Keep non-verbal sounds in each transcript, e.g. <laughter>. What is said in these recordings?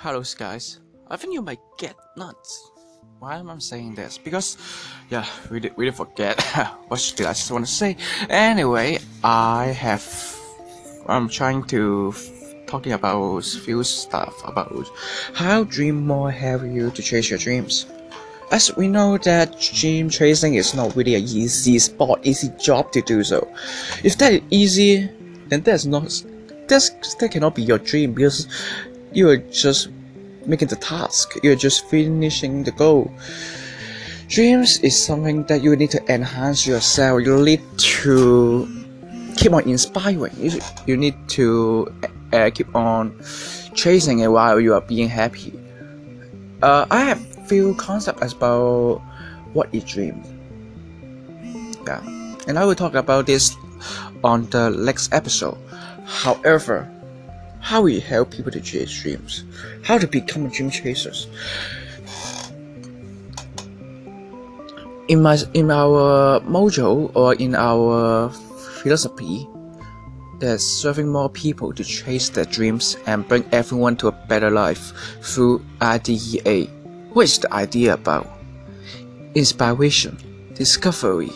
Hello, guys. I think you might get nuts. Why am I saying this? Because, yeah, we did, we did forget <laughs> what did I just want to say. Anyway, I have. I'm trying to talking about few stuff about how dream more help you to chase your dreams. As we know that dream chasing is not really a easy sport, easy job to do so. If that is easy, then that's not that's that cannot be your dream because you are just making the task. You're just finishing the goal. Dreams is something that you need to enhance yourself. You need to keep on inspiring. You, you need to uh, keep on chasing it while you are being happy. Uh, I have few concepts about what is dream. Yeah, and I will talk about this on the next episode. However, how we help people to chase dreams, how to become dream chasers. In my in our mojo or in our philosophy, there's serving more people to chase their dreams and bring everyone to a better life through IDEA. What is the idea about? Inspiration, discovery,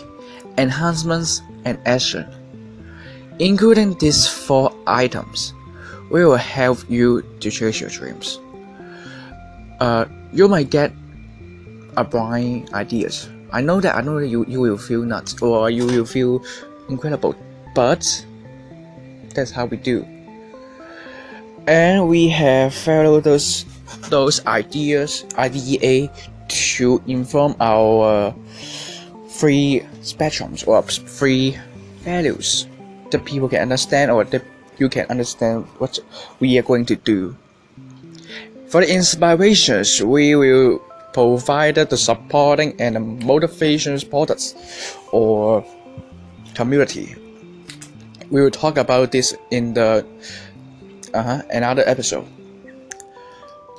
enhancements, and action. Including these four items, we will help you to chase your dreams. Uh, you might get a blind ideas. I know that I know that you, you will feel nuts or you will feel incredible, but that's how we do. And we have followed those those ideas IDEA to inform our free spectrums or free values the people can understand or that you can understand what we are going to do. For the inspirations, we will provide the supporting and motivation products or community. We will talk about this in the uh-huh, another episode.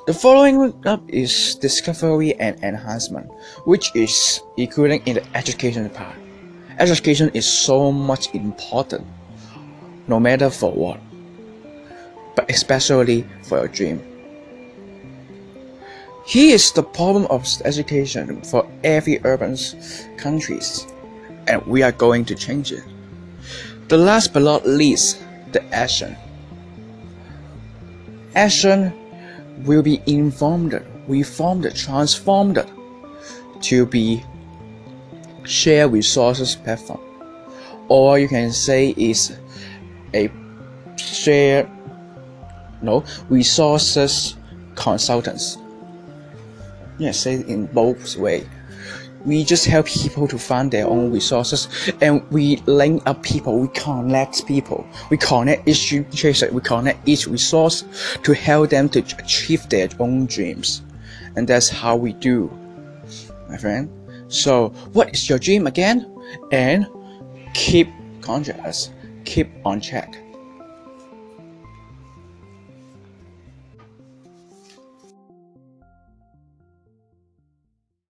The following up is discovery and enhancement, which is including in the education part. Education is so much important no matter for what, but especially for your dream. Here is the problem of education for every urban countries, and we are going to change it. The last but not least, the action. Action will be informed, reformed, transformed to be share resources platform, or you can say is a share no resources consultants. Yes, say in both way. We just help people to find their own resources and we link up people, we connect people, we connect each chaser, we connect each resource to help them to achieve their own dreams. And that's how we do, my friend. So, what is your dream again? And keep conscious keep on check.